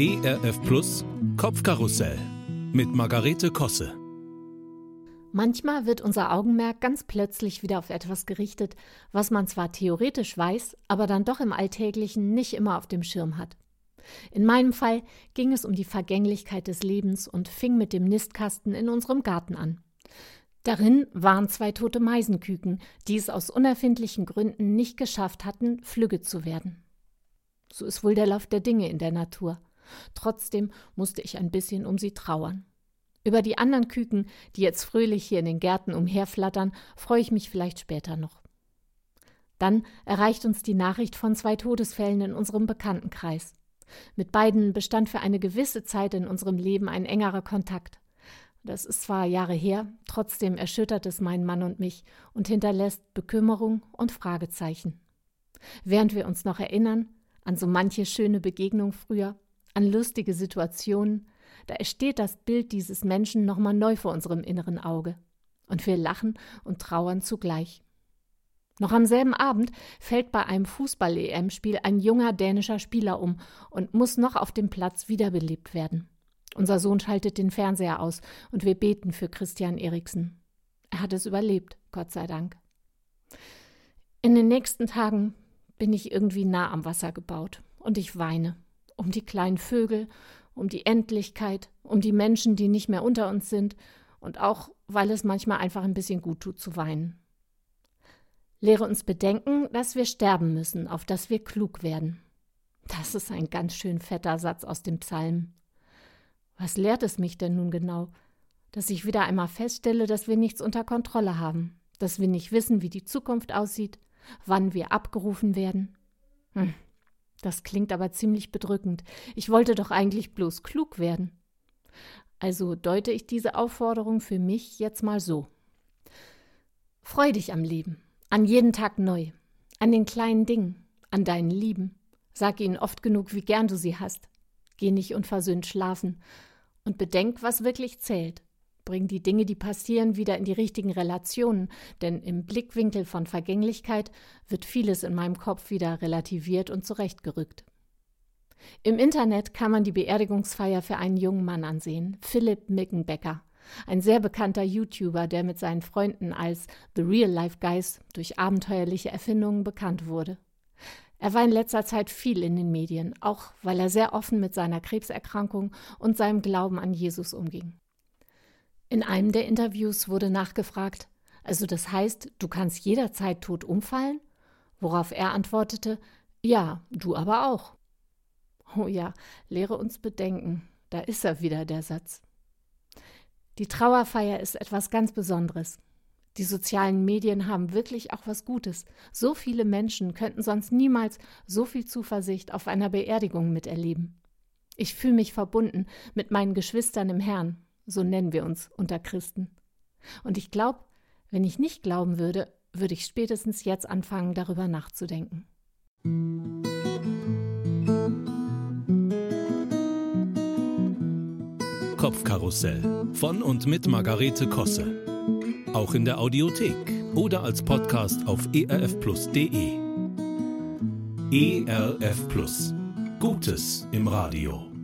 ERF Plus Kopfkarussell mit Margarete Kosse. Manchmal wird unser Augenmerk ganz plötzlich wieder auf etwas gerichtet, was man zwar theoretisch weiß, aber dann doch im Alltäglichen nicht immer auf dem Schirm hat. In meinem Fall ging es um die Vergänglichkeit des Lebens und fing mit dem Nistkasten in unserem Garten an. Darin waren zwei tote Meisenküken, die es aus unerfindlichen Gründen nicht geschafft hatten, Flügge zu werden. So ist wohl der Lauf der Dinge in der Natur. Trotzdem musste ich ein bisschen um sie trauern. Über die anderen Küken, die jetzt fröhlich hier in den Gärten umherflattern, freue ich mich vielleicht später noch. Dann erreicht uns die Nachricht von zwei Todesfällen in unserem Bekanntenkreis. Mit beiden bestand für eine gewisse Zeit in unserem Leben ein engerer Kontakt. Das ist zwar Jahre her, trotzdem erschüttert es meinen Mann und mich und hinterlässt Bekümmerung und Fragezeichen. Während wir uns noch erinnern an so manche schöne Begegnung früher, an lustige Situationen, da entsteht das Bild dieses Menschen nochmal neu vor unserem inneren Auge. Und wir lachen und trauern zugleich. Noch am selben Abend fällt bei einem Fußball-EM-Spiel ein junger dänischer Spieler um und muss noch auf dem Platz wiederbelebt werden. Unser Sohn schaltet den Fernseher aus und wir beten für Christian Eriksen. Er hat es überlebt, Gott sei Dank. In den nächsten Tagen bin ich irgendwie nah am Wasser gebaut und ich weine um die kleinen Vögel, um die Endlichkeit, um die Menschen, die nicht mehr unter uns sind und auch, weil es manchmal einfach ein bisschen gut tut zu weinen. Lehre uns bedenken, dass wir sterben müssen, auf dass wir klug werden. Das ist ein ganz schön fetter Satz aus dem Psalm. Was lehrt es mich denn nun genau? Dass ich wieder einmal feststelle, dass wir nichts unter Kontrolle haben, dass wir nicht wissen, wie die Zukunft aussieht, wann wir abgerufen werden. Hm, das klingt aber ziemlich bedrückend. Ich wollte doch eigentlich bloß klug werden. Also deute ich diese Aufforderung für mich jetzt mal so. Freu dich am Leben, an jeden Tag neu, an den kleinen Dingen, an deinen Lieben. Sag ihnen oft genug, wie gern du sie hast. Geh nicht unversöhnt schlafen und bedenk, was wirklich zählt. Bring die Dinge, die passieren, wieder in die richtigen Relationen, denn im Blickwinkel von Vergänglichkeit wird vieles in meinem Kopf wieder relativiert und zurechtgerückt. Im Internet kann man die Beerdigungsfeier für einen jungen Mann ansehen, Philipp Mickenbecker, ein sehr bekannter YouTuber, der mit seinen Freunden als The Real Life Guys durch abenteuerliche Erfindungen bekannt wurde. Er war in letzter Zeit viel in den Medien, auch weil er sehr offen mit seiner Krebserkrankung und seinem Glauben an Jesus umging. In einem der Interviews wurde nachgefragt, also das heißt, du kannst jederzeit tot umfallen? Worauf er antwortete, ja, du aber auch. Oh ja, lehre uns bedenken, da ist er wieder, der Satz. Die Trauerfeier ist etwas ganz Besonderes. Die sozialen Medien haben wirklich auch was Gutes. So viele Menschen könnten sonst niemals so viel Zuversicht auf einer Beerdigung miterleben. Ich fühle mich verbunden mit meinen Geschwistern im Herrn so nennen wir uns unter Christen. Und ich glaube, wenn ich nicht glauben würde, würde ich spätestens jetzt anfangen, darüber nachzudenken. Kopfkarussell von und mit Margarete Kosse. Auch in der Audiothek oder als Podcast auf erfplus.de. ERF Plus. Gutes im Radio.